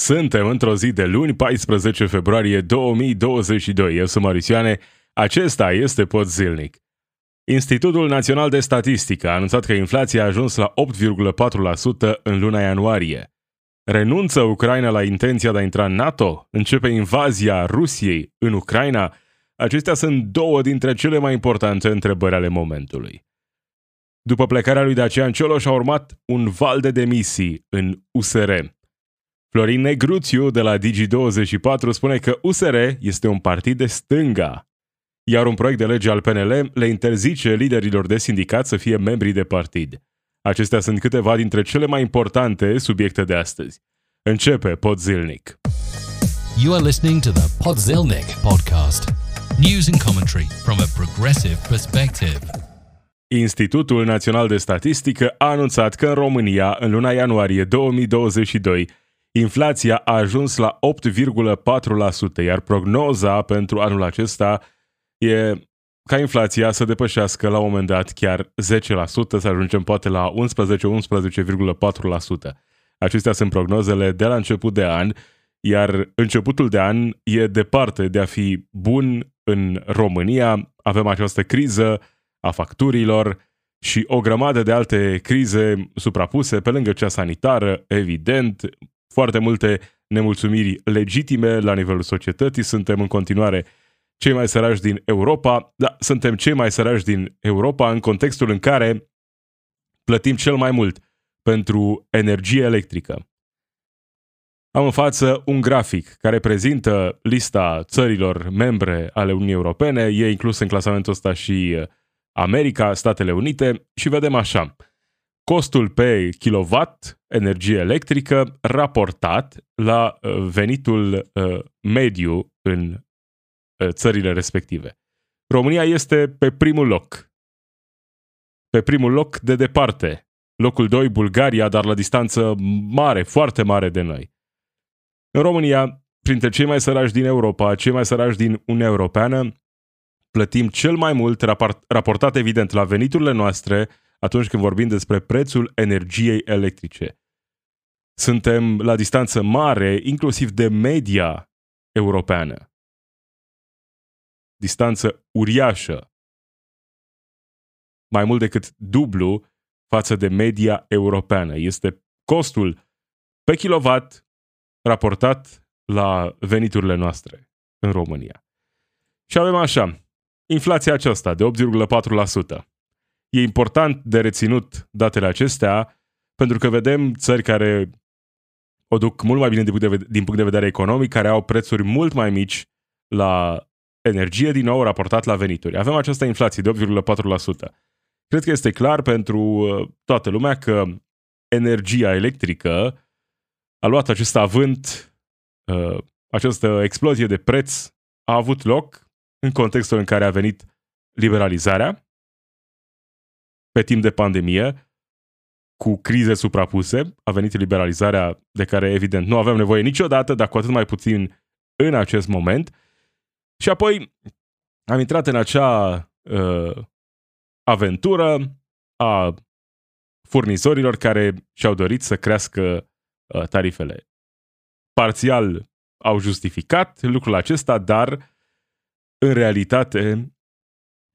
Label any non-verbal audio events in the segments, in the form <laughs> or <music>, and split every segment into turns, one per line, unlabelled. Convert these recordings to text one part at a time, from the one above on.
Suntem într-o zi de luni, 14 februarie 2022. Eu sunt Marisioane, acesta este Pod Zilnic. Institutul Național de Statistică a anunțat că inflația a ajuns la 8,4% în luna ianuarie. Renunță Ucraina la intenția de a intra în NATO? Începe invazia Rusiei în Ucraina? Acestea sunt două dintre cele mai importante întrebări ale momentului. După plecarea lui Dacian Cioloș a urmat un val de demisii în USR. Florin Negruțiu de la Digi24 spune că USR este un partid de stânga, iar un proiect de lege al PNL le interzice liderilor de sindicat să fie membri de partid. Acestea sunt câteva dintre cele mai importante subiecte de astăzi. Începe Podzilnic.
You are listening to the Podzilnic podcast. News and commentary from a progressive perspective.
Institutul Național de Statistică a anunțat că în România, în luna ianuarie 2022, inflația a ajuns la 8,4%, iar prognoza pentru anul acesta e ca inflația să depășească la un moment dat chiar 10%, să ajungem poate la 11-11,4%. Acestea sunt prognozele de la început de an, iar începutul de an e departe de a fi bun în România. Avem această criză a facturilor și o grămadă de alte crize suprapuse pe lângă cea sanitară, evident, foarte multe nemulțumiri legitime la nivelul societății. Suntem în continuare cei mai săraci din Europa, da, suntem cei mai săraci din Europa în contextul în care plătim cel mai mult pentru energie electrică. Am în față un grafic care prezintă lista țărilor membre ale Uniunii Europene, e inclus în clasamentul ăsta și America, Statele Unite și vedem așa. Costul pe kilowatt energie electrică raportat la uh, venitul uh, mediu în uh, țările respective. România este pe primul loc. Pe primul loc de departe. Locul 2 Bulgaria, dar la distanță mare, foarte mare de noi. În România, printre cei mai săraci din Europa, cei mai săraci din Uniunea Europeană, plătim cel mai mult, raportat evident la veniturile noastre, atunci când vorbim despre prețul energiei electrice. Suntem la distanță mare, inclusiv de media europeană. Distanță uriașă. Mai mult decât dublu față de media europeană. Este costul pe kilowatt raportat la veniturile noastre în România. Și avem așa, inflația aceasta de 8,4%. E important de reținut datele acestea pentru că vedem țări care o duc mult mai bine din punct, de, din punct de vedere economic, care au prețuri mult mai mici la energie, din nou raportat la venituri. Avem această inflație de 8,4%. Cred că este clar pentru uh, toată lumea că energia electrică a luat acest avânt, uh, această explozie de preț a avut loc în contextul în care a venit liberalizarea pe timp de pandemie, cu crize suprapuse, a venit liberalizarea de care evident nu aveam nevoie niciodată, dar cu atât mai puțin în acest moment. Și apoi am intrat în acea uh, aventură a furnizorilor care și-au dorit să crească uh, tarifele. Parțial au justificat lucrul acesta, dar în realitate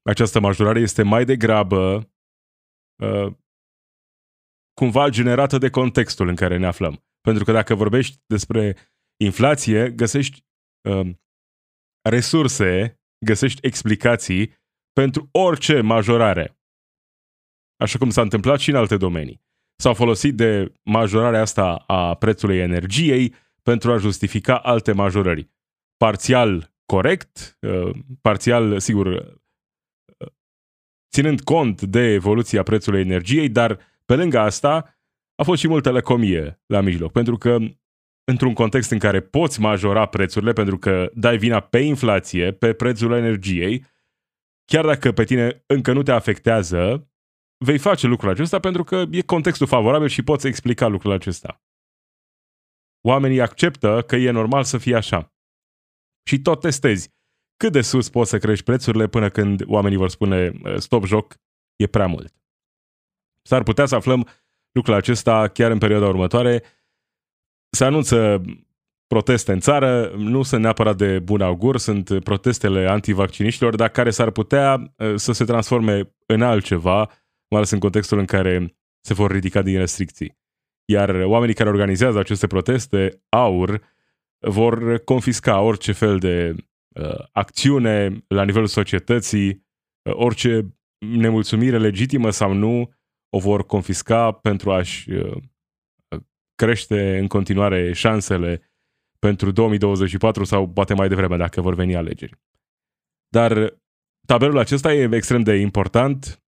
această majorare este mai degrabă uh, cumva generată de contextul în care ne aflăm. Pentru că dacă vorbești despre inflație, găsești uh, resurse, găsești explicații pentru orice majorare. Așa cum s-a întâmplat și în alte domenii. S-au folosit de majorarea asta a prețului energiei pentru a justifica alte majorări. Parțial corect, uh, parțial, sigur, uh, ținând cont de evoluția prețului energiei, dar pe lângă asta a fost și multă lăcomie la mijloc, pentru că într-un context în care poți majora prețurile, pentru că dai vina pe inflație, pe prețul energiei, chiar dacă pe tine încă nu te afectează, vei face lucrul acesta pentru că e contextul favorabil și poți explica lucrul acesta. Oamenii acceptă că e normal să fie așa. Și tot testezi cât de sus poți să crești prețurile până când oamenii vor spune stop joc, e prea mult. S-ar putea să aflăm lucrul acesta chiar în perioada următoare. Se anunță proteste în țară, nu sunt neapărat de bun augur, sunt protestele antivacciniștilor, dar care s-ar putea uh, să se transforme în altceva, mai ales în contextul în care se vor ridica din restricții. Iar oamenii care organizează aceste proteste, AUR, vor confisca orice fel de uh, acțiune la nivelul societății, uh, orice nemulțumire legitimă sau nu, o vor confisca pentru a-și uh, crește în continuare șansele pentru 2024 sau poate mai devreme dacă vor veni alegeri. Dar tabelul acesta e extrem de important.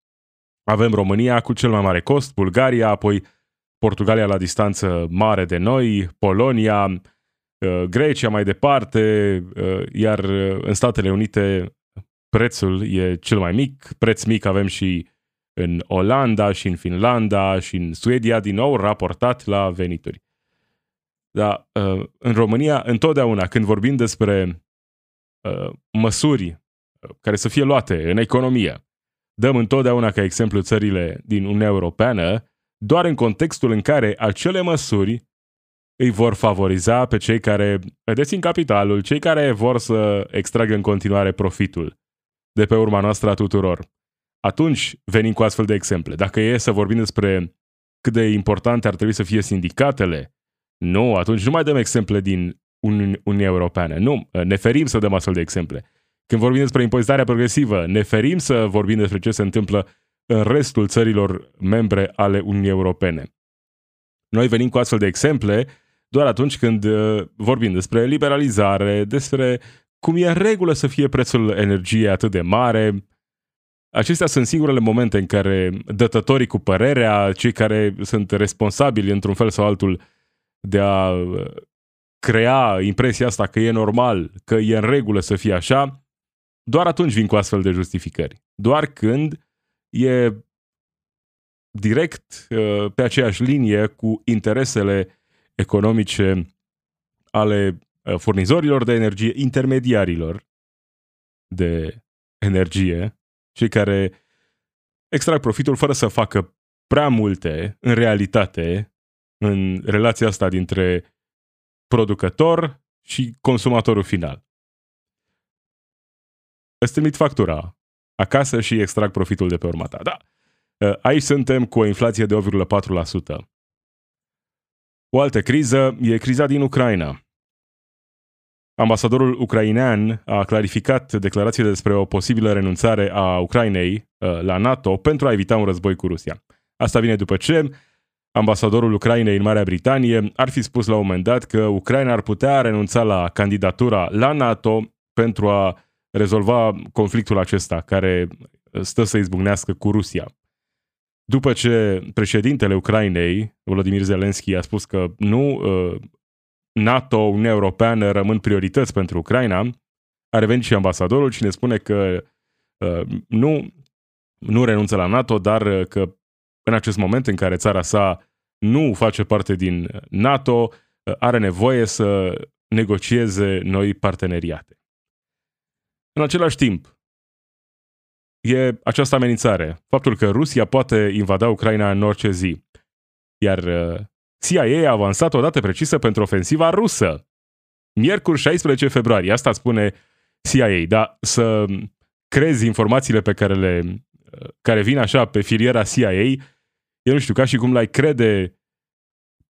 Avem România cu cel mai mare cost, Bulgaria, apoi Portugalia la distanță mare de noi, Polonia, uh, Grecia mai departe, uh, iar în Statele Unite prețul e cel mai mic. Preț mic avem și în Olanda și în Finlanda și în Suedia, din nou raportat la venituri. Dar uh, în România, întotdeauna, când vorbim despre uh, măsuri uh, care să fie luate în economie, dăm întotdeauna ca exemplu țările din Uniunea Europeană, doar în contextul în care acele măsuri îi vor favoriza pe cei care dețin capitalul, cei care vor să extragă în continuare profitul de pe urma noastră a tuturor. Atunci venim cu astfel de exemple. Dacă e să vorbim despre cât de importante ar trebui să fie sindicatele nu, atunci nu mai dăm exemple din Uniunea Europeană. Nu, ne ferim să dăm astfel de exemple. Când vorbim despre impozitarea progresivă, ne ferim să vorbim despre ce se întâmplă în restul țărilor membre ale Uniunii Europene. Noi venim cu astfel de exemple doar atunci când uh, vorbim despre liberalizare, despre cum e în regulă să fie prețul energiei atât de mare. Acestea sunt singurele momente în care dătătorii cu părerea, cei care sunt responsabili într-un fel sau altul de a uh, crea impresia asta că e normal, că e în regulă să fie așa, doar atunci vin cu astfel de justificări. Doar când e direct uh, pe aceeași linie cu interesele economice ale uh, furnizorilor de energie, intermediarilor de energie, cei care extrag profitul fără să facă prea multe, în realitate, în relația asta dintre producător și consumatorul final. Îți trimit factura acasă și extrag profitul de pe urma ta. Da. Ă, aici suntem cu o inflație de 8,4%. O altă criză e criza din Ucraina. Ambasadorul ucrainean a clarificat declarațiile despre o posibilă renunțare a Ucrainei ă, la NATO pentru a evita un război cu Rusia. Asta vine după ce ambasadorul Ucrainei în Marea Britanie ar fi spus la un moment dat că Ucraina ar putea renunța la candidatura la NATO pentru a rezolva conflictul acesta care stă să izbucnească cu Rusia. După ce președintele Ucrainei, Volodymyr Zelensky, a spus că nu uh, NATO, Uniunea Europeană rămân priorități pentru Ucraina, a revenit și ambasadorul și ne spune că uh, nu, nu renunță la NATO, dar uh, că în acest moment în care țara sa nu face parte din NATO, are nevoie să negocieze noi parteneriate. În același timp, e această amenințare, faptul că Rusia poate invada Ucraina în orice zi. Iar uh, CIA a avansat o dată precisă pentru ofensiva rusă. Miercuri 16 februarie, asta spune CIA, dar să crezi informațiile pe care le uh, care vin așa pe filiera CIA eu nu știu, ca și cum l-ai crede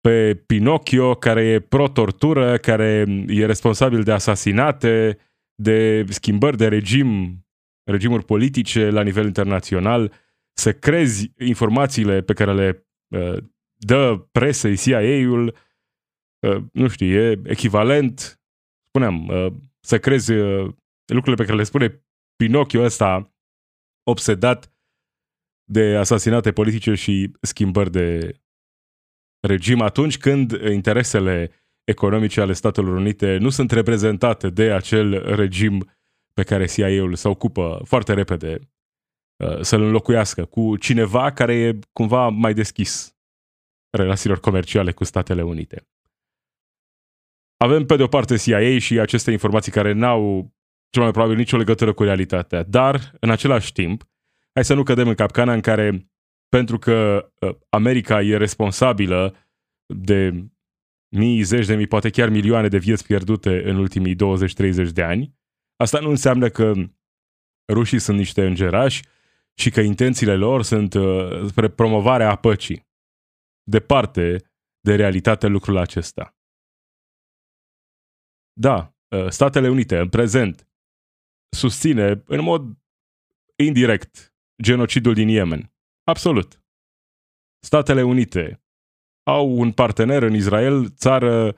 pe Pinocchio, care e pro-tortură, care e responsabil de asasinate, de schimbări de regim, regimuri politice la nivel internațional, să crezi informațiile pe care le uh, dă presă CIA-ul, uh, nu știu, e echivalent, spuneam, uh, să crezi uh, lucrurile pe care le spune Pinocchio ăsta obsedat de asasinate politice și schimbări de regim atunci când interesele economice ale Statelor Unite nu sunt reprezentate de acel regim pe care CIA-ul se ocupă foarte repede uh, să-l înlocuiască cu cineva care e cumva mai deschis relațiilor comerciale cu Statele Unite. Avem pe de o parte CIA și aceste informații care n-au cel mai probabil nicio legătură cu realitatea, dar în același timp hai să nu cădem în capcana în care, pentru că uh, America e responsabilă de mii, zeci de mii, poate chiar milioane de vieți pierdute în ultimii 20-30 de ani. Asta nu înseamnă că rușii sunt niște îngerași și că intențiile lor sunt uh, spre promovarea păcii. Departe de realitate lucrul acesta. Da, uh, Statele Unite în prezent susține în mod indirect genocidul din Yemen. Absolut. Statele Unite au un partener în Israel, țară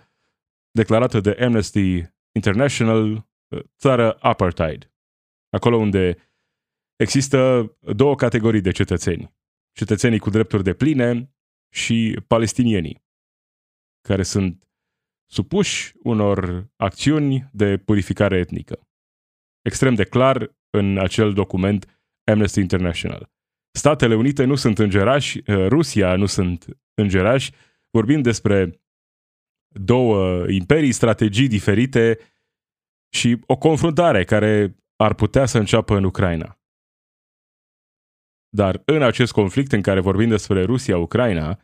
declarată de Amnesty International, țară apartheid. Acolo unde există două categorii de cetățeni. Cetățenii cu drepturi de pline și palestinienii, care sunt supuși unor acțiuni de purificare etnică. Extrem de clar în acel document Amnesty International. Statele Unite nu sunt îngerași, Rusia nu sunt îngerași, vorbim despre două imperii, strategii diferite și o confruntare care ar putea să înceapă în Ucraina. Dar în acest conflict în care vorbim despre Rusia-Ucraina,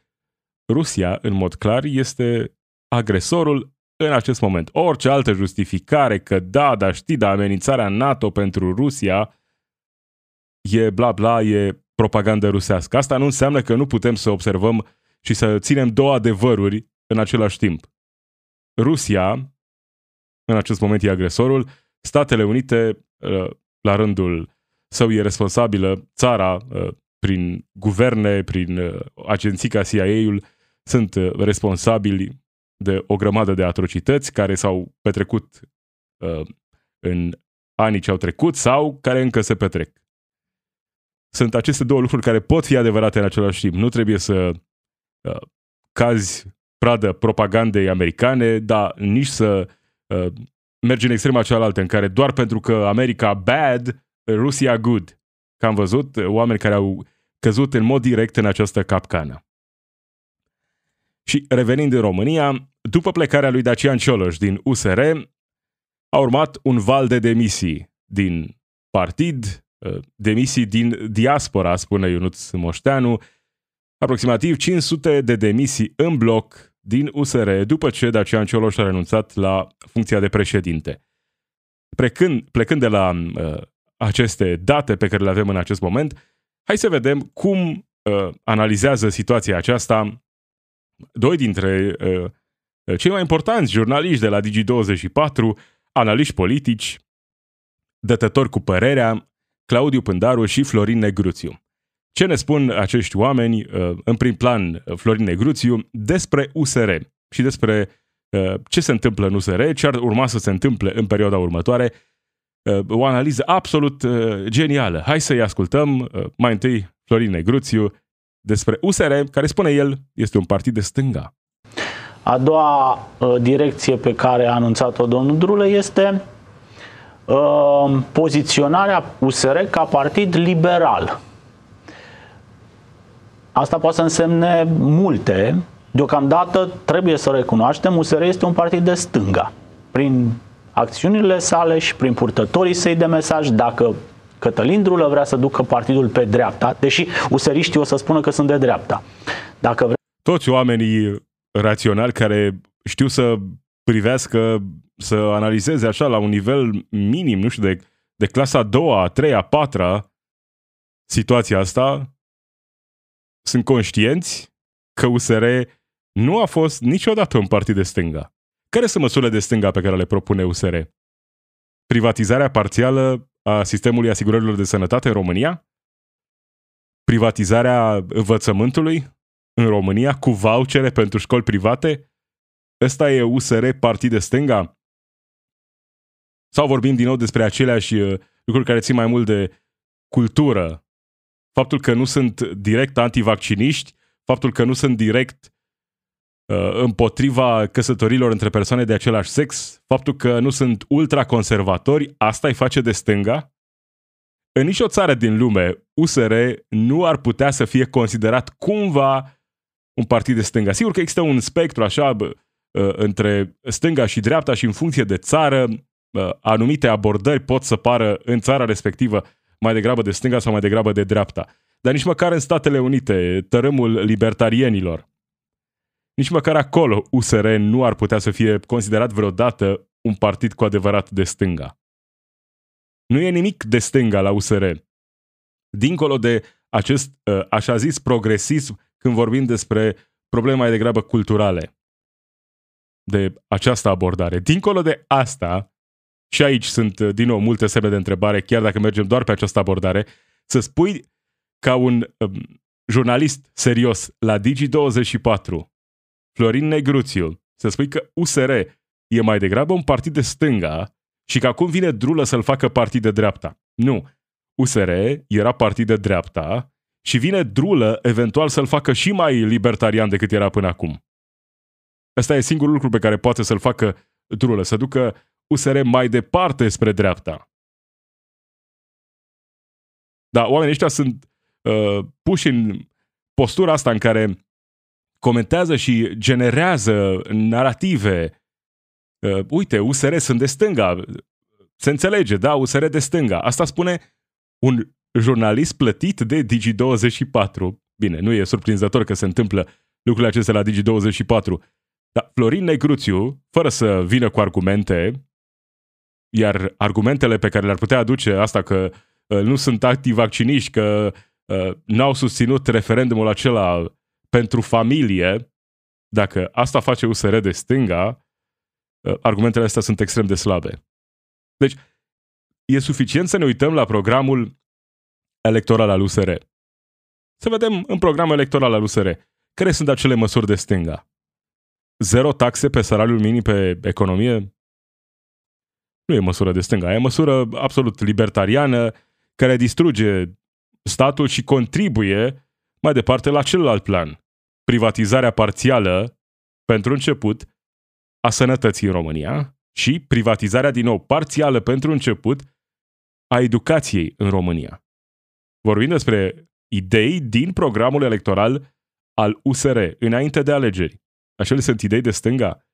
Rusia, în mod clar, este agresorul în acest moment. Orice altă justificare că da, dar știi, da, amenințarea NATO pentru Rusia e bla bla, e propagandă rusească. Asta nu înseamnă că nu putem să observăm și să ținem două adevăruri în același timp. Rusia, în acest moment, e agresorul, Statele Unite, uh, la rândul său, e responsabilă, țara, uh, prin guverne, prin uh, agenții ca CIA-ul, sunt responsabili de o grămadă de atrocități care s-au petrecut în anii ce au trecut sau care încă se petrec. Sunt aceste două lucruri care pot fi adevărate în același timp. Nu trebuie să uh, cazi pradă propagandei americane, dar nici să uh, mergi în extrema cealaltă, în care doar pentru că America bad, Rusia good. Că am văzut oameni care au căzut în mod direct în această capcană. Și revenind în România, după plecarea lui Dacian Cioloș din USR, a urmat un val de demisii din partid, uh, demisii din diaspora, spune Ionuț Moșteanu, aproximativ 500 de demisii în bloc din USR după ce Dacian Cioloș a renunțat la funcția de președinte. Plecând, plecând de la uh, aceste date pe care le avem în acest moment, hai să vedem cum uh, analizează situația aceasta doi dintre uh, cei mai importanți jurnaliști de la Digi24, analiști politici, dătători cu părerea, Claudiu Pândaru și Florin Negruțiu. Ce ne spun acești oameni, uh, în prim plan uh, Florin Negruțiu, despre USR și despre uh, ce se întâmplă în USR, ce ar urma să se întâmple în perioada următoare, o analiză absolut genială. Hai să-i ascultăm mai întâi Florin Negruțiu despre USR, care spune el este un partid de stânga.
A doua direcție pe care a anunțat-o domnul Drule este poziționarea USR ca partid liberal Asta poate să însemne multe. Deocamdată trebuie să recunoaștem, USR este un partid de stânga. Prin acțiunile sale și prin purtătorii săi de mesaj, dacă Cătălin Drulă vrea să ducă partidul pe dreapta, deși useriștii o să spună că sunt de dreapta. Dacă vre...
Toți oamenii raționali care știu să privească, să analizeze așa la un nivel minim, nu știu, de, de clasa a doua, a treia, a patra, situația asta, sunt conștienți că USR nu a fost niciodată un partid de stânga. Care sunt măsurile de stânga pe care le propune USR? Privatizarea parțială a sistemului asigurărilor de sănătate în România? Privatizarea învățământului în România cu vouchere pentru școli private? Ăsta e USR partid de stânga? Sau vorbim din nou despre aceleași uh, lucruri care țin mai mult de cultură, faptul că nu sunt direct antivacciniști, faptul că nu sunt direct uh, împotriva căsătorilor între persoane de același sex, faptul că nu sunt ultraconservatori, asta îi face de stânga? În nicio țară din lume, USR nu ar putea să fie considerat cumva un partid de stânga. Sigur că există un spectru așa bă, uh, între stânga și dreapta și în funcție de țară, uh, anumite abordări pot să pară în țara respectivă mai degrabă de stânga sau mai degrabă de dreapta. Dar nici măcar în Statele Unite, tărâmul libertarienilor nici măcar acolo USR nu ar putea să fie considerat vreodată un partid cu adevărat de stânga. Nu e nimic de stânga la USR. Dincolo de acest, ă, așa zis, progresism când vorbim despre probleme mai degrabă culturale, de această abordare. Dincolo de asta, și aici sunt din nou multe semne de întrebare, chiar dacă mergem doar pe această abordare, să spui ca un um, jurnalist serios la Digi24, Florin Negruțiu, să spui că USR e mai degrabă un partid de stânga și că acum vine drulă să-l facă partid de dreapta. Nu. USR era partid de dreapta și vine drulă eventual să-l facă și mai libertarian decât era până acum. Ăsta e singurul lucru pe care poate să-l facă drulă, să ducă USR mai departe spre dreapta. Da, oamenii ăștia sunt uh, puși în postura asta în care comentează și generează narrative. Uh, uite, USR sunt de stânga. Se înțelege, da, USR de stânga. Asta spune un jurnalist plătit de Digi24. Bine, nu e surprinzător că se întâmplă lucrurile acestea la Digi24. Dar Florin Negruțiu, fără să vină cu argumente, iar argumentele pe care le-ar putea aduce asta că uh, nu sunt antivacciniști, că uh, n-au susținut referendumul acela pentru familie, dacă asta face USR de stânga, uh, argumentele astea sunt extrem de slabe. Deci, e suficient să ne uităm la programul electoral al USR. Să vedem în programul electoral al USR care sunt acele măsuri de stânga. Zero taxe pe salariul minim pe economie? Nu e măsură de stânga, e măsură absolut libertariană care distruge statul și contribuie mai departe la celălalt plan. Privatizarea parțială, pentru început, a sănătății în România și privatizarea din nou parțială pentru început a educației în România. Vorbim despre idei din programul electoral al USR înainte de alegeri. Așa sunt idei de stânga.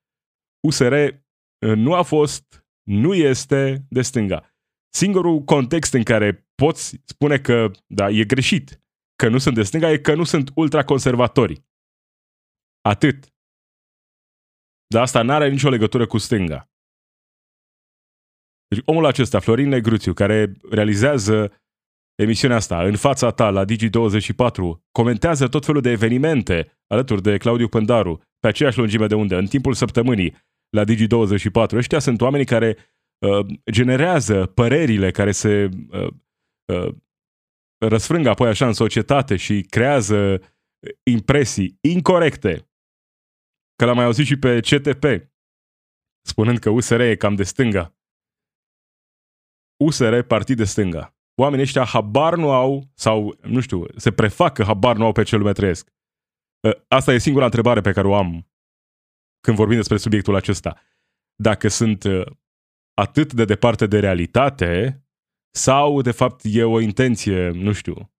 USR uh, nu a fost, nu este de stânga. Singurul context în care poți spune că da, e greșit, că nu sunt de stânga, e că nu sunt ultraconservatori. Atât. Dar asta nu are nicio legătură cu stânga. Deci omul acesta, Florin Negruțiu, care realizează emisiunea asta în fața ta la Digi24, comentează tot felul de evenimente alături de Claudiu Pândaru, pe aceeași lungime de undă, în timpul săptămânii la Digi24. Ăștia sunt oamenii care uh, generează părerile care se uh, uh, răsfrângă apoi așa în societate și creează impresii incorrecte. Că l-am mai auzit și pe CTP, spunând că USR e cam de stânga. USR, partid de stânga. Oamenii ăștia habar nu au, sau, nu știu, se prefac că habar nu au pe ce lume trăiesc. Ă, asta e singura întrebare pe care o am când vorbim despre subiectul acesta. Dacă sunt ă, atât de departe de realitate sau, de fapt, e o intenție, nu știu,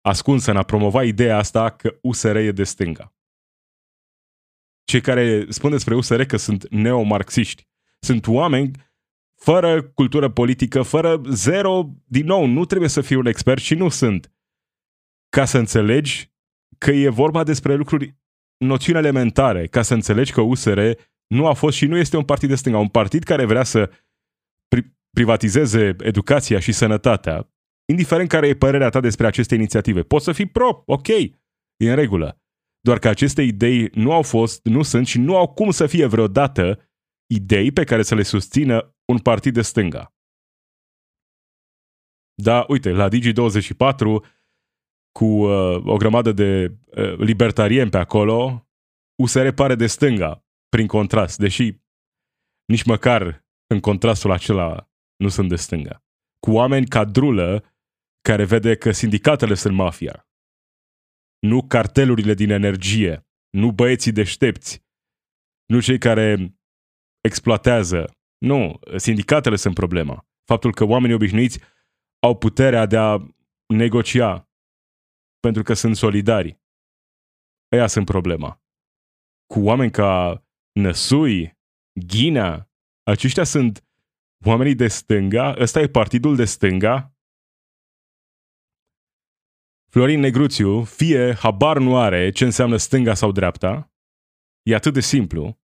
ascunsă în a promova ideea asta că USR e de stânga. Cei care spun despre USR că sunt neomarxiști sunt oameni fără cultură politică, fără zero, din nou, nu trebuie să fii un expert și nu sunt. Ca să înțelegi că e vorba despre lucruri, noțiuni elementare, ca să înțelegi că USR nu a fost și nu este un partid de stânga, un partid care vrea să pri- privatizeze educația și sănătatea, indiferent care e părerea ta despre aceste inițiative. Poți să fii pro, ok, e în regulă. Doar că aceste idei nu au fost, nu sunt și nu au cum să fie vreodată idei pe care să le susțină un partid de stânga. Da, uite, la Digi24 cu uh, o grămadă de uh, libertarieni pe acolo, USR pare de stânga, prin contrast, deși nici măcar în contrastul acela nu sunt de stânga. Cu oameni ca Drulă, care vede că sindicatele sunt mafia, nu cartelurile din energie, nu băieții deștepți, nu cei care exploatează. Nu, sindicatele sunt problema. Faptul că oamenii obișnuiți au puterea de a negocia, pentru că sunt solidari. Ăia sunt problema. Cu oameni ca Năsui, Ghinea, aceștia sunt oamenii de stânga, ăsta e partidul de stânga. Florin Negruțiu, fie habar nu are ce înseamnă stânga sau dreapta, E atât de simplu.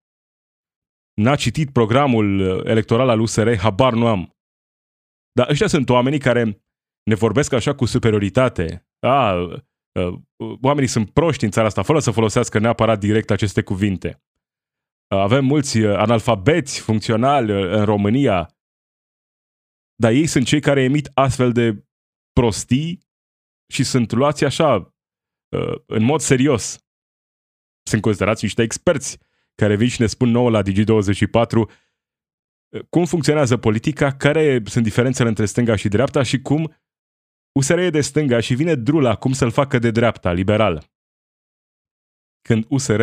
N-a citit programul electoral al USR, habar nu am. Dar ăștia sunt oamenii care ne vorbesc așa cu superioritate. A, oamenii sunt proști în țara asta, fără să folosească neapărat direct aceste cuvinte. Avem mulți analfabeți funcționali în România, dar ei sunt cei care emit astfel de prostii și sunt luați așa, în mod serios. Sunt considerați niște experți care vin și ne spun nouă la Digi24 cum funcționează politica, care sunt diferențele între stânga și dreapta și cum USR e de stânga și vine drula cum să-l facă de dreapta, liberal. Când USR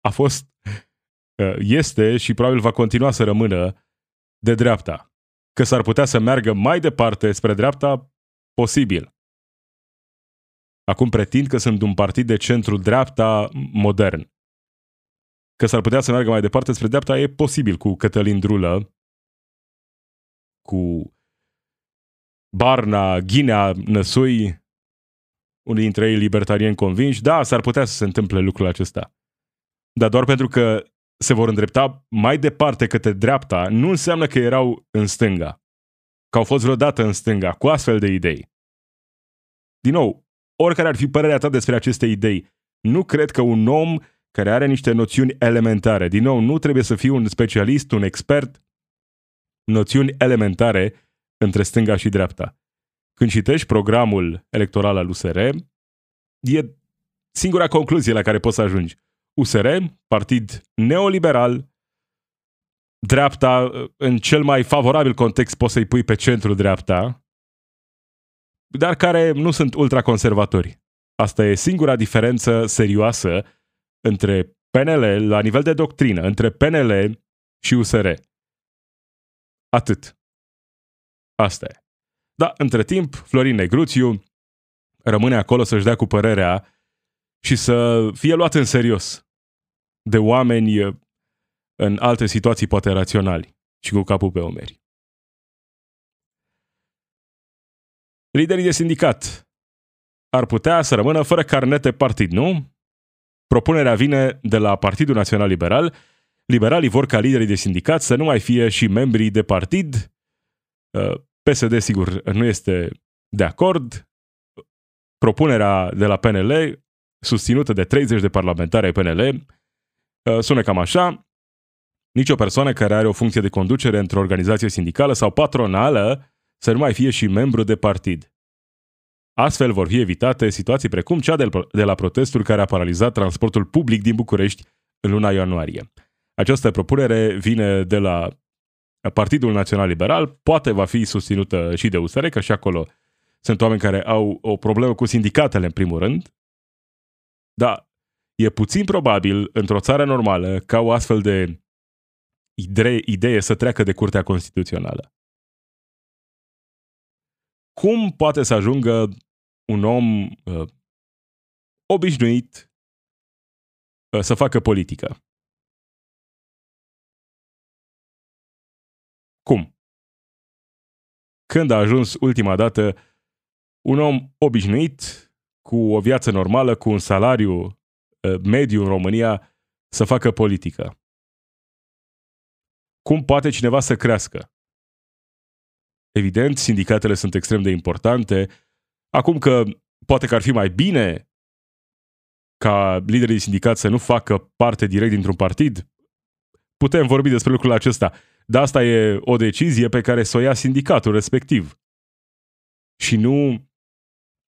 a fost, <laughs> este și probabil va continua să rămână de dreapta. Că s-ar putea să meargă mai departe spre dreapta, posibil. Acum pretind că sunt un partid de centru-dreapta modern. Că s-ar putea să meargă mai departe spre dreapta e posibil cu Cătălin Drulă, cu Barna, Ghinea, Năsui, unii dintre ei libertarieni convinși, da, s-ar putea să se întâmple lucrul acesta. Dar doar pentru că se vor îndrepta mai departe către dreapta, nu înseamnă că erau în stânga. Că au fost vreodată în stânga, cu astfel de idei. Din nou, oricare ar fi părerea ta despre aceste idei, nu cred că un om care are niște noțiuni elementare, din nou, nu trebuie să fii un specialist, un expert, noțiuni elementare între stânga și dreapta. Când citești programul electoral al USR, e singura concluzie la care poți să ajungi. USR, partid neoliberal, dreapta, în cel mai favorabil context poți să-i pui pe centru-dreapta, dar care nu sunt ultraconservatori. Asta e singura diferență serioasă între PNL, la nivel de doctrină, între PNL și USR. Atât. Asta e. Da, între timp, Florin Negruțiu rămâne acolo să-și dea cu părerea și să fie luat în serios de oameni în alte situații poate raționali și cu capul pe omeri. Liderii de sindicat ar putea să rămână fără carnete partid, nu? Propunerea vine de la Partidul Național Liberal. Liberalii vor ca liderii de sindicat să nu mai fie și membrii de partid. Uh, PSD, sigur, nu este de acord. Propunerea de la PNL, susținută de 30 de parlamentari ai PNL, uh, sună cam așa. Nicio persoană care are o funcție de conducere într-o organizație sindicală sau patronală să nu mai fie și membru de partid. Astfel vor fi evitate situații precum cea de la protestul care a paralizat transportul public din București în luna ianuarie. Această propunere vine de la Partidul Național Liberal, poate va fi susținută și de USR, că și acolo sunt oameni care au o problemă cu sindicatele în primul rând, dar e puțin probabil într-o țară normală ca o astfel de idee, idee să treacă de Curtea Constituțională. Cum poate să ajungă un om uh, obișnuit uh, să facă politică. Cum? Când a ajuns ultima dată un om obișnuit, cu o viață normală, cu un salariu uh, mediu în România, să facă politică? Cum poate cineva să crească? Evident, sindicatele sunt extrem de importante, Acum că poate că ar fi mai bine ca liderii de sindicat să nu facă parte direct dintr-un partid, putem vorbi despre lucrul acesta. Dar asta e o decizie pe care să o ia sindicatul respectiv. Și nu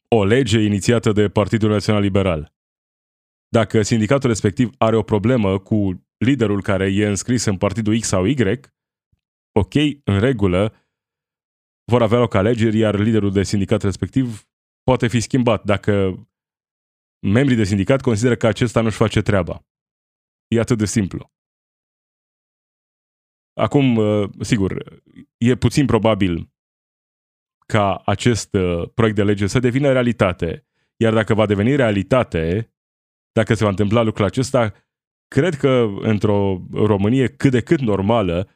o lege inițiată de Partidul Național Liberal. Dacă sindicatul respectiv are o problemă cu liderul care e înscris în partidul X sau Y, ok, în regulă, vor avea loc alegeri, iar liderul de sindicat respectiv poate fi schimbat dacă membrii de sindicat consideră că acesta nu-și face treaba. E atât de simplu. Acum, uh, sigur, e puțin probabil ca acest uh, proiect de lege să devină realitate. Iar dacă va deveni realitate, dacă se va întâmpla lucrul acesta, cred că într-o Românie cât de cât normală,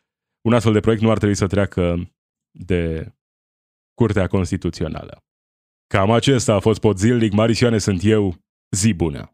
un astfel de proiect nu ar trebui să treacă de Curtea Constituțională. Cam acesta a fost pot zilnic, Marisioane sunt eu, zi bună!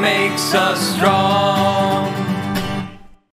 makes us strong.